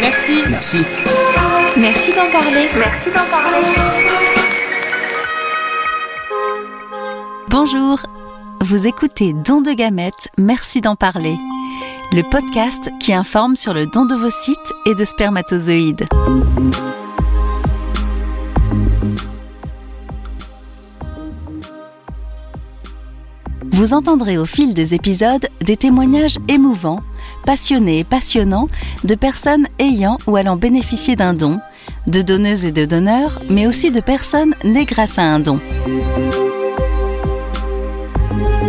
Merci. Merci. Merci d'en parler. Merci d'en parler. Bonjour, vous écoutez Don de gamètes, merci d'en parler. Le podcast qui informe sur le don de vos sites et de spermatozoïdes. Vous entendrez au fil des épisodes des témoignages émouvants, passionnés et passionnants de personnes ayant ou allant bénéficier d'un don, de donneuses et de donneurs, mais aussi de personnes nées grâce à un don.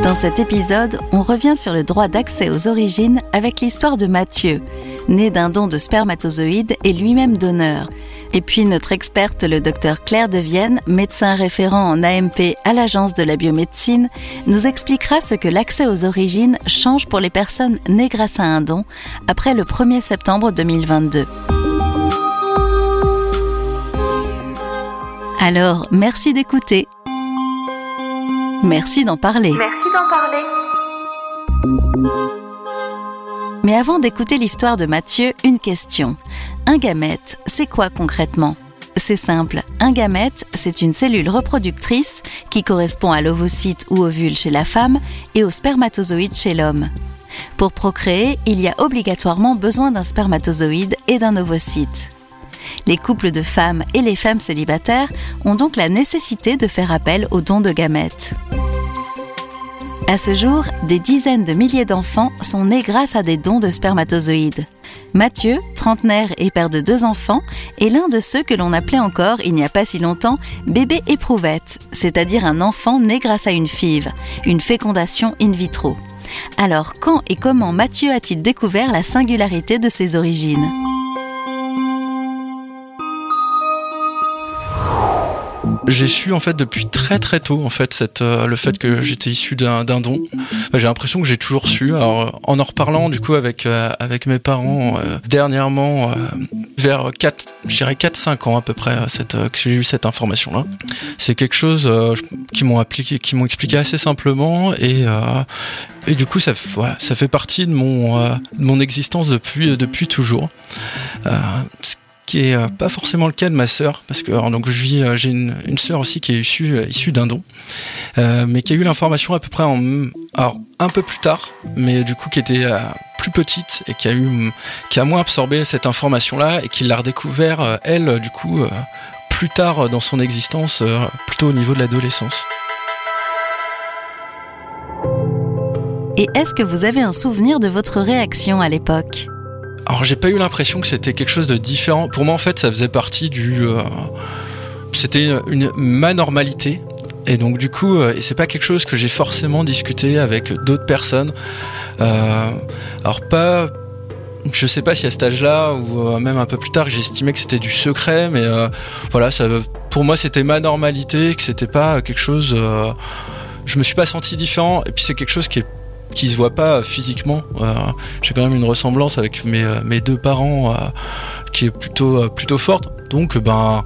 Dans cet épisode, on revient sur le droit d'accès aux origines avec l'histoire de Mathieu, né d'un don de spermatozoïdes et lui-même donneur. Et puis notre experte, le docteur Claire de Vienne, médecin référent en AMP à l'Agence de la biomédecine, nous expliquera ce que l'accès aux origines change pour les personnes nées grâce à un don après le 1er septembre 2022. Alors, merci d'écouter. Merci d'en parler. Parler. Mais avant d'écouter l'histoire de Mathieu, une question. Un gamète, c'est quoi concrètement? C'est simple, un gamète, c'est une cellule reproductrice qui correspond à l'ovocyte ou ovule chez la femme et au spermatozoïde chez l'homme. Pour procréer, il y a obligatoirement besoin d'un spermatozoïde et d'un ovocyte. Les couples de femmes et les femmes célibataires ont donc la nécessité de faire appel aux dons de gamètes. À ce jour, des dizaines de milliers d'enfants sont nés grâce à des dons de spermatozoïdes. Mathieu, trentenaire et père de deux enfants, est l'un de ceux que l'on appelait encore, il n'y a pas si longtemps, bébé éprouvette, c'est-à-dire un enfant né grâce à une FIV, une fécondation in vitro. Alors quand et comment Mathieu a-t-il découvert la singularité de ses origines? J'ai su en fait depuis très très tôt en fait cette, euh, le fait que j'étais issu d'un don. Bah, j'ai l'impression que j'ai toujours su. Alors, en en reparlant du coup avec euh, avec mes parents euh, dernièrement vers 4 je dirais 4 5 ans à peu près cette que j'ai eu cette information là. C'est quelque chose qui m'ont appliqué qui m'ont expliqué assez simplement et et du coup ça voilà, ça fait partie de mon de mon existence depuis depuis toujours qui est euh, pas forcément le cas de ma sœur, parce que donc je vis, euh, j'ai une, sœur aussi qui est issue, euh, issue d'un don, mais qui a eu l'information à peu près en, alors un peu plus tard, mais du coup qui était plus petite et qui a eu, qui a moins absorbé cette information-là et qui l'a redécouvert elle du coup plus tard dans son existence, plutôt au niveau de l'adolescence. Et est-ce que vous avez un souvenir de votre réaction à l'époque? Alors j'ai pas eu l'impression que c'était quelque chose de différent. Pour moi en fait ça faisait partie du... Euh, c'était une ma normalité. Et donc du coup, euh, et c'est pas quelque chose que j'ai forcément discuté avec d'autres personnes. Euh, alors pas... Je sais pas si à cet âge-là ou même un peu plus tard, j'estimais que c'était du secret, mais voilà, ça, pour moi c'était ma normalité, que c'était pas quelque chose. je me suis pas senti différent, et puis c'est quelque chose qui est qui se voit pas physiquement. Euh, j'ai quand même une ressemblance avec mes, euh, mes deux parents euh, qui est plutôt plutôt forte. Donc ben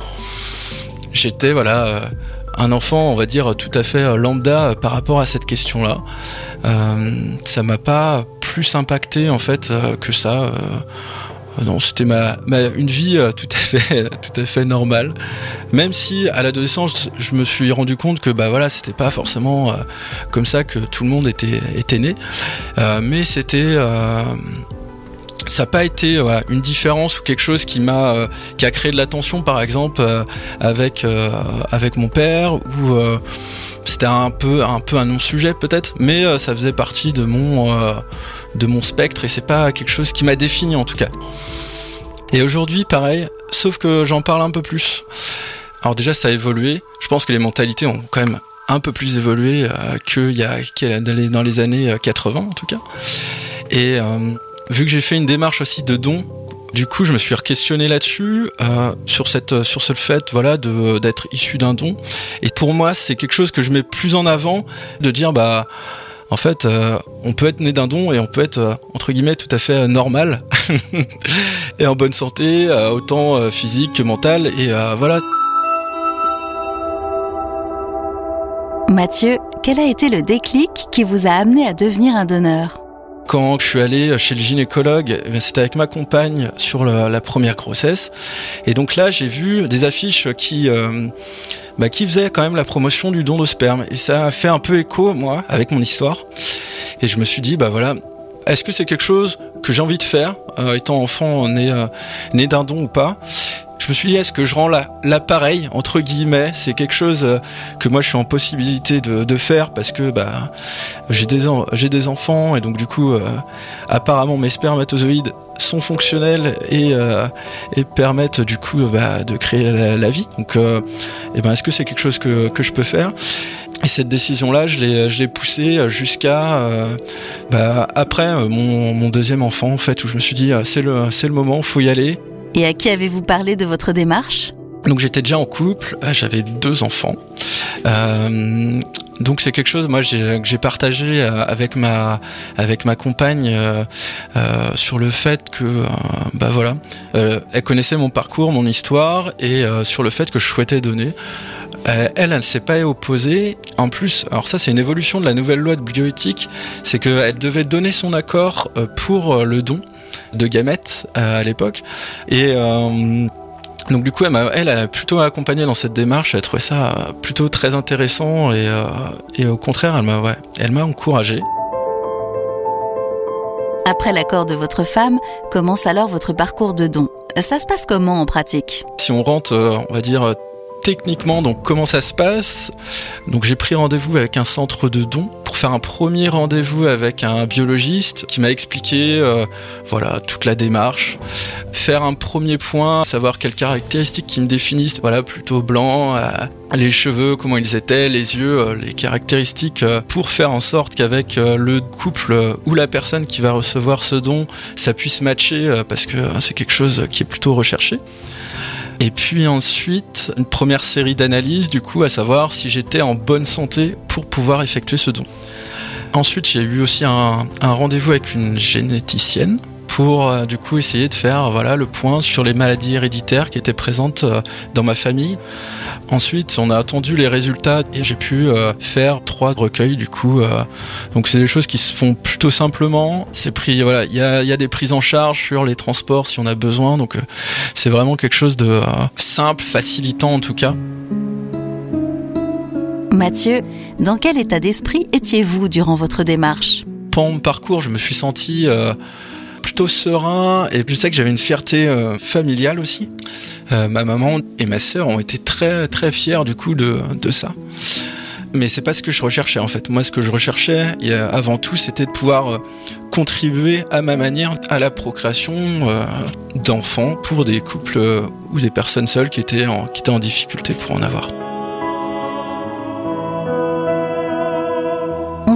j'étais voilà un enfant, on va dire tout à fait lambda par rapport à cette question-là. ça m'a pas plus impacté en fait que ça. Euh, non, c'était ma, une vie euh, tout à fait tout à fait normale. Même si à l'adolescence, je me suis rendu compte que bah voilà, c'était pas forcément euh, comme ça que tout le monde était était né, mais c'était ça n'a pas été une différence ou quelque chose qui m'a qui a créé de la tension par exemple avec avec mon père ou c'était un peu un peu un non sujet peut-être mais ça faisait partie de mon de mon spectre et c'est pas quelque chose qui m'a défini en tout cas. Et aujourd'hui, pareil, sauf que j'en parle un peu plus. Alors déjà, ça a évolué. Je pense que les mentalités ont quand même un peu plus évolué euh, qu'il y a dans les années 80 euh, en tout cas. Et euh, vu que j'ai fait une démarche aussi de don, du coup, je me suis questionné là-dessus sur cette sur ce fait voilà de d'être issu d'un don. Et pour moi, c'est quelque chose que je mets plus en avant de dire bah en fait, euh, on peut être né d'un don et on peut être, euh, entre guillemets, tout à fait euh, normal et en bonne santé, autant physique que mentale. Et voilà. Mathieu, quel a été le déclic qui vous a amené à devenir un donneur? Quand je suis allé chez le gynécologue, eh c'était avec ma compagne sur la, première grossesse. Et donc là, j'ai vu des affiches qui, euh, bah, qui faisaient quand même la promotion du don de sperme. Et ça a fait un peu écho, moi, avec mon histoire. Et je me suis dit, bah voilà, est-ce que c'est quelque chose que j'ai envie de faire, euh, étant enfant né, euh, né d'un don ou pas? Je me suis dit, est-ce que je rends l'appareil, entre guillemets, c'est quelque chose euh, que moi je suis en possibilité de, faire parce que bah, j'ai des, enfants et donc du coup, apparemment mes spermatozoïdes sont fonctionnels et, et permettent du coup bah, de créer la, vie. Donc, ben, est-ce que c'est quelque chose que, je peux faire? Et cette décision-là, je l'ai, poussée jusqu'à euh, bah, après euh, mon, deuxième enfant, en fait, où je me suis dit, euh, c'est le, c'est le moment, faut y aller. Et à qui avez-vous parlé de votre démarche? Donc j'étais déjà en couple, j'avais deux enfants. Euh, donc c'est quelque chose moi que j'ai partagé avec ma avec ma compagne euh, sur le fait que bah voilà elle connaissait mon parcours mon histoire et sur le fait que je souhaitais donner euh, elle, elle ne s'est pas opposée. En plus, alors ça c'est une évolution de la nouvelle loi de bioéthique, c'est qu'elle devait donner son accord euh, pour euh, le don de gamètes à l'époque. Et donc du coup, elle, elle, a plutôt accompagné dans cette démarche. Elle a trouvé ça plutôt très intéressant et, et au contraire, elle m'a ouais, elle m'a encouragé. Après l'accord de votre femme, commence alors votre parcours de don. Ça se passe comment en pratique? Si on rentre, on va dire techniquement, donc comment ça se passe Donc j'ai pris rendez-vous avec un centre de dons pour faire un premier rendez-vous avec un biologiste qui m'a expliqué euh, voilà toute la démarche, faire un premier point, savoir quelles caractéristiques qui me définissent, voilà plutôt blanc, euh, les cheveux, comment ils étaient, les yeux, euh, les caractéristiques pour faire en sorte qu'avec le couple ou la personne qui va recevoir ce don, ça puisse matcher parce que c'est quelque chose qui est plutôt recherché. Et puis ensuite, une première série d'analyses, du coup, à savoir si j'étais en bonne santé pour pouvoir effectuer ce don. Ensuite, j'ai eu aussi un, rendez-vous avec une généticienne pour euh, du coup essayer de faire voilà le point sur les maladies héréditaires qui étaient présentes euh, dans ma famille. Ensuite, on a attendu les résultats et j'ai pu euh, faire trois recueils du coup. donc c'est des choses qui se font plutôt simplement. C'est pris voilà, il y a, y a, des prises en charge sur les transports si on a besoin. Donc c'est vraiment quelque chose de simple, facilitant en tout cas. Mathieu, dans quel état d'esprit étiez-vous durant votre démarche? Pendant mon parcours, je me suis senti plutôt serein et je sais que j'avais une fierté euh, familiale aussi. Euh, ma maman et ma sœur ont été très très fiers du coup de, ça. Mais c'est pas ce que je recherchais en fait. Moi, ce que je recherchais avant tout, c'était de pouvoir euh, contribuer à ma manière à la procréation d'enfants pour des couples ou des personnes seules qui étaient en difficulté pour en avoir.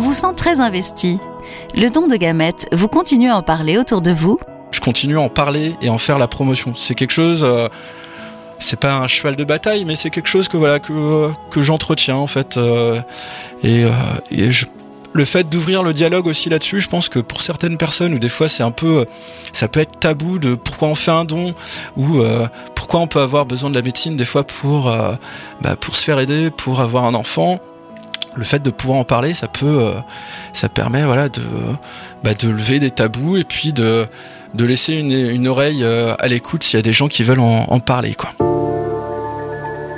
Vous sent très investi. Le don de gamètes, vous continuez à en parler autour de vous? Je continue à en parler et en faire la promotion. C'est quelque chose. Euh, c'est pas un cheval de bataille, mais c'est quelque chose que voilà que, que j'entretiens en fait. Euh, et, euh, le fait d'ouvrir le dialogue aussi là-dessus, je pense que pour certaines personnes, ou des fois c'est un peu, ça peut être tabou de pourquoi on fait un don ou pourquoi on peut avoir besoin de la médecine des fois pour bah, pour se faire aider, pour avoir un enfant le fait de pouvoir en parler, ça peut, euh, ça permet bah, de lever des tabous et puis de, laisser une, oreille euh, à l'écoute s'il y a des gens qui veulent en, parler.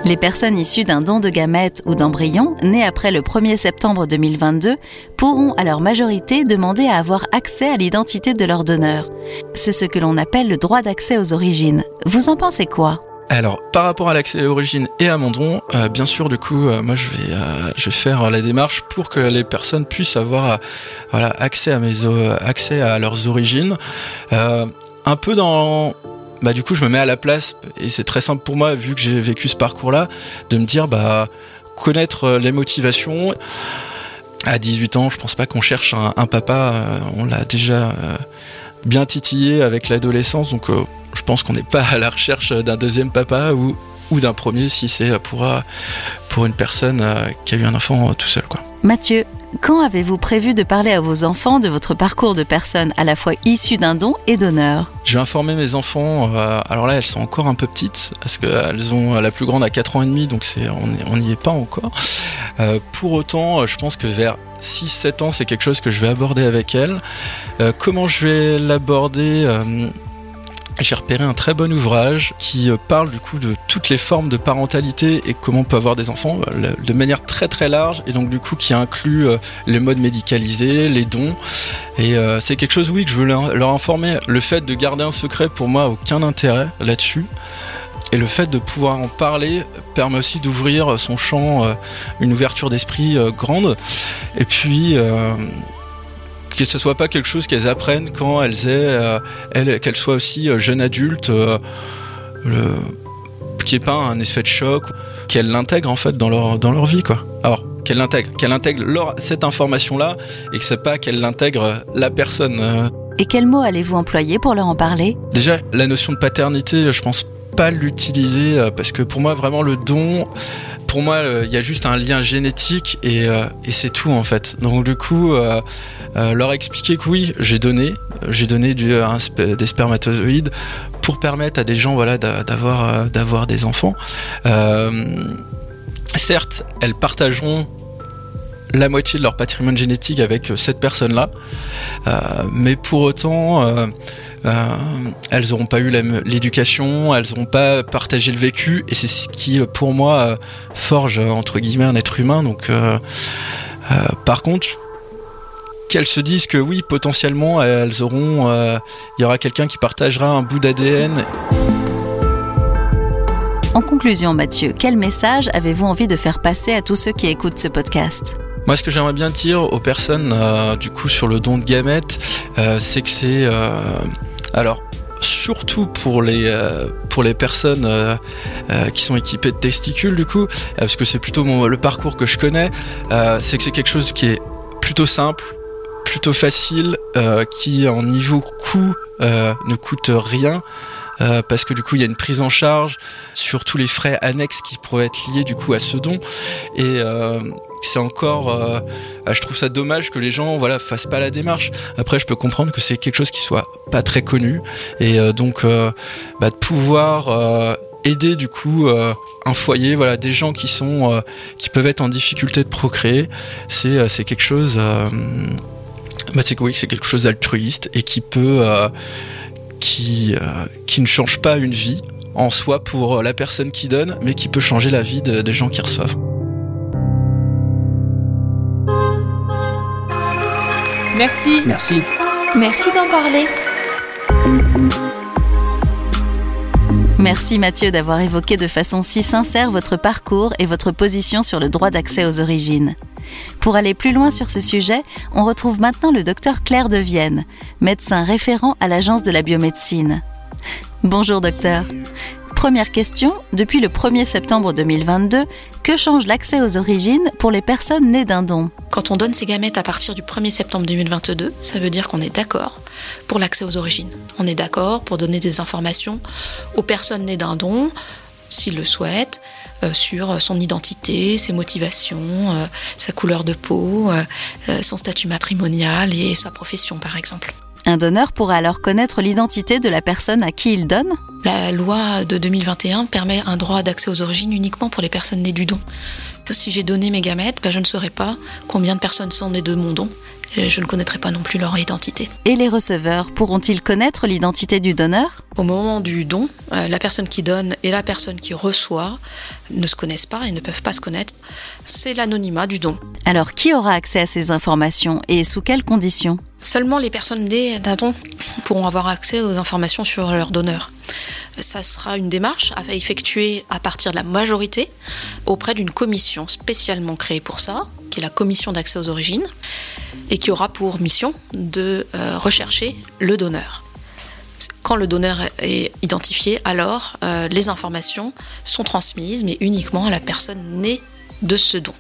Les personnes issues d'un don de gamètes ou d'embryons nés après le 1er septembre 2022 pourront à leur majorité demander à avoir accès à l'identité de leur donneur. C'est ce que l'on appelle le droit d'accès aux origines. Vous en pensez quoi? Alors, par rapport à l'accès à l'origine et à mon don, euh, bien sûr, du coup, euh, moi, je vais, euh, je vais faire la démarche pour que les personnes puissent avoir, voilà, accès à mes, accès à leurs origines. un peu dans, bah, du coup, je me mets à la place et c'est très simple pour moi, vu que j'ai vécu ce parcours-là, de me dire, bah, connaître les motivations. À 18 ans, je pense pas qu'on cherche un, un papa. on l'a déjà bien titillé avec l'adolescence, donc je pense qu'on n'est pas à la recherche d'un deuxième papa ou, ou d'un premier si c'est pour, pour une personne euh, qui a eu un enfant euh, tout seul. Quoi. Mathieu, quand avez-vous prévu de parler à vos enfants de votre parcours de personne à la fois issue d'un don et donneur Je vais informer mes enfants. euh, alors là, elles sont encore un peu petites parce que elles ont la plus grande à 4 ans et demi, donc c'est on n'y est pas encore. Euh, pour autant, je pense que vers 6-7 ans, c'est quelque chose que je vais aborder avec elles. Euh, comment je vais l'aborder j'ai repéré un très bon ouvrage qui euh, parle du coup de toutes les formes de parentalité et comment on peut avoir des enfants euh, de manière très très large et donc du coup qui inclut euh, les modes médicalisés, les dons et c'est quelque chose oui que je veux leur, informer. Le fait de garder un secret pour moi aucun intérêt là-dessus. Et le fait de pouvoir en parler permet aussi d'ouvrir son champ, une ouverture d'esprit grande. Et puis, que ce soit pas quelque chose qu'elles apprennent quand elles aient, euh, elles, qu'elles soient aussi euh, jeunes adultes, euh, qu'il n'y ait pas un effet de choc, qu'elles l'intègrent en fait dans leur, dans leur vie quoi. Alors qu'elles l'intègrent, qu'elles intègrent leur, cette information là et que c'est pas qu'elles l'intègrent la personne. euh. Et quels mots allez-vous employer pour leur en parler? Déjà la notion de paternité, je pense pas l'utiliser euh, parce que pour moi vraiment le don pour moi, euh, il y a juste un lien génétique et, euh, et c'est tout en fait. Donc du coup, leur expliquer que oui, j'ai donné, j'ai donné du, un des spermatozoïdes pour permettre à des gens voilà d'a- d'avoir d'avoir des enfants. Certes, elles partageront la moitié de leur patrimoine génétique avec cette personne-là, mais pour autant. Euh, elles n'auront pas eu l'éducation, elles n'auront pas partagé le vécu, et c'est ce qui, pour moi, euh, forge entre guillemets un être humain. Donc, euh, euh, par contre, qu'elles se disent que oui, potentiellement, elles auront, il y aura quelqu'un qui partagera un bout d'ADN. En conclusion, Mathieu, quel message avez-vous envie de faire passer à tous ceux qui écoutent ce podcast? Moi, ce que j'aimerais bien dire aux personnes, euh, du coup, sur le don de gamètes, euh, c'est que c'est, euh, alors, surtout pour les euh, pour les personnes euh, euh, qui sont équipées de testicules, du coup, euh, parce que c'est plutôt mon, le parcours que je connais, euh, c'est que c'est quelque chose qui est plutôt simple, plutôt facile, euh, qui en niveau coût ne coûte rien. euh, parce que du coup il y a une prise en charge sur tous les frais annexes qui pourraient être liés du coup à ce don et euh, c'est encore euh, ah, je trouve ça dommage que les gens voilà fassent pas la démarche. Après je peux comprendre que c'est quelque chose qui soit pas très connu. Et euh, donc euh, bah, de pouvoir aider du coup un foyer voilà des gens qui sont qui peuvent être en difficulté de procréer c'est c'est quelque chose bah, c'est oui c'est quelque chose d'altruiste et qui peut qui qui ne change pas une vie en soi pour la personne qui donne mais qui peut changer la vie de- des gens qui reçoivent Merci. Merci. Merci d'en parler. Merci Mathieu d'avoir évoqué de façon si sincère votre parcours et votre position sur le droit d'accès aux origines. Pour aller plus loin sur ce sujet, on retrouve maintenant le docteur Claire de Vienne, médecin référent à l'Agence de la biomédecine. Bonjour docteur. Première question, depuis le 1er septembre 2022, que change l'accès aux origines pour les personnes nées d'un don Quand on donne ses gamètes à partir du 1er septembre 2022, ça veut dire qu'on est d'accord pour l'accès aux origines. On est d'accord pour donner des informations aux personnes nées d'un don, s'ils le souhaitent, euh, sur son identité, ses motivations, euh, sa couleur de peau, euh, euh, son statut matrimonial et sa profession par exemple. Un donneur pourra alors connaître l'identité de la personne à qui il donne? La loi de 2021 permet un droit d'accès aux origines uniquement pour les personnes nées du don. Si j'ai donné mes gamètes, ben, je ne saurais pas combien de personnes sont nées de mon don. Je ne connaîtrai pas non plus leur identité. Et les receveurs pourront-ils connaître l'identité du donneur? Au moment du don, euh, la personne qui donne et la personne qui reçoit ne se connaissent pas et ne peuvent pas se connaître. C'est l'anonymat du don. Alors qui aura accès à ces informations et sous quelles conditions? Seulement les personnes nées d'un don pourront avoir accès aux informations sur leur donneur. Ça sera une démarche à effectuer à partir de la majorité auprès d'une commission spécialement créée pour ça, qui est la commission d'accès aux origines, et qui aura pour mission de euh, rechercher le donneur. Quand le donneur est identifié, alors euh, les informations sont transmises, mais uniquement à la personne née de ce don.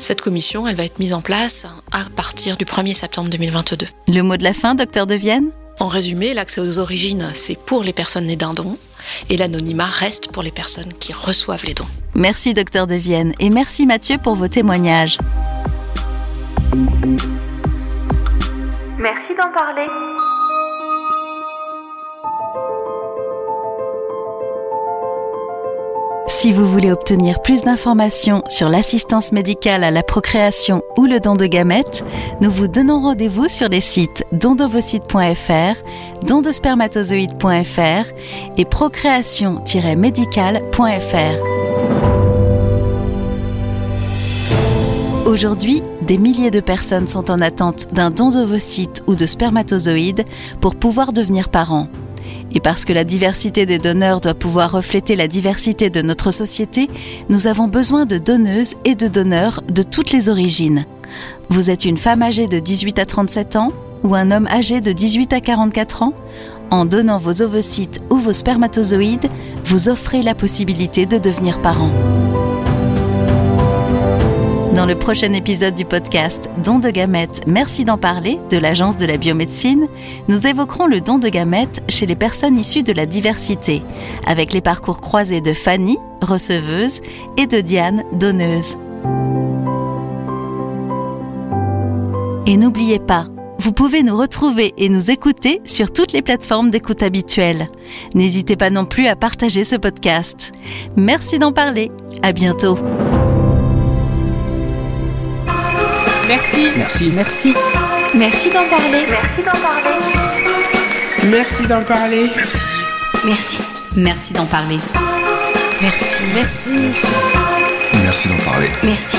Cette commission, elle va être mise en place à partir du 1er septembre 2022. Le mot de la fin, docteur De Vienne? En résumé, l'accès aux origines, c'est pour les personnes nées d'un don et l'anonymat reste pour les personnes qui reçoivent les dons. Merci docteur De Vienne et merci Mathieu pour vos témoignages. Merci d'en parler. Si vous voulez obtenir plus d'informations sur l'assistance médicale à la procréation ou le don de gamètes, nous vous donnons rendez-vous sur les sites dondovocytes.fr, dondespermatozoïdes.fr et procréation-médicale.fr. Aujourd'hui, des milliers de personnes sont en attente d'un don d'ovocytes ou de spermatozoïdes pour pouvoir devenir parents. Et parce que la diversité des donneurs doit pouvoir refléter la diversité de notre société, nous avons besoin de donneuses et de donneurs de toutes les origines. Vous êtes une femme âgée de 18 à 37 ans ou un homme âgé de 18 à 44 ans? En donnant vos ovocytes ou vos spermatozoïdes, vous offrez la possibilité de devenir parent. Dans le prochain épisode du podcast Don de gamètes, merci d'en parler de l'Agence de la biomédecine, nous évoquerons le don de gamètes chez les personnes issues de la diversité, avec les parcours croisés de Fanny, receveuse, et de Diane, donneuse. Et n'oubliez pas, vous pouvez nous retrouver et nous écouter sur toutes les plateformes d'écoute habituelles. N'hésitez pas non plus à partager ce podcast. Merci d'en parler. À bientôt. Merci. Merci. Merci. Merci d'en parler. Merci d'en parler. Merci d'en parler. Merci. Merci d'en parler. Merci. Merci. Merci d'en parler. Merci.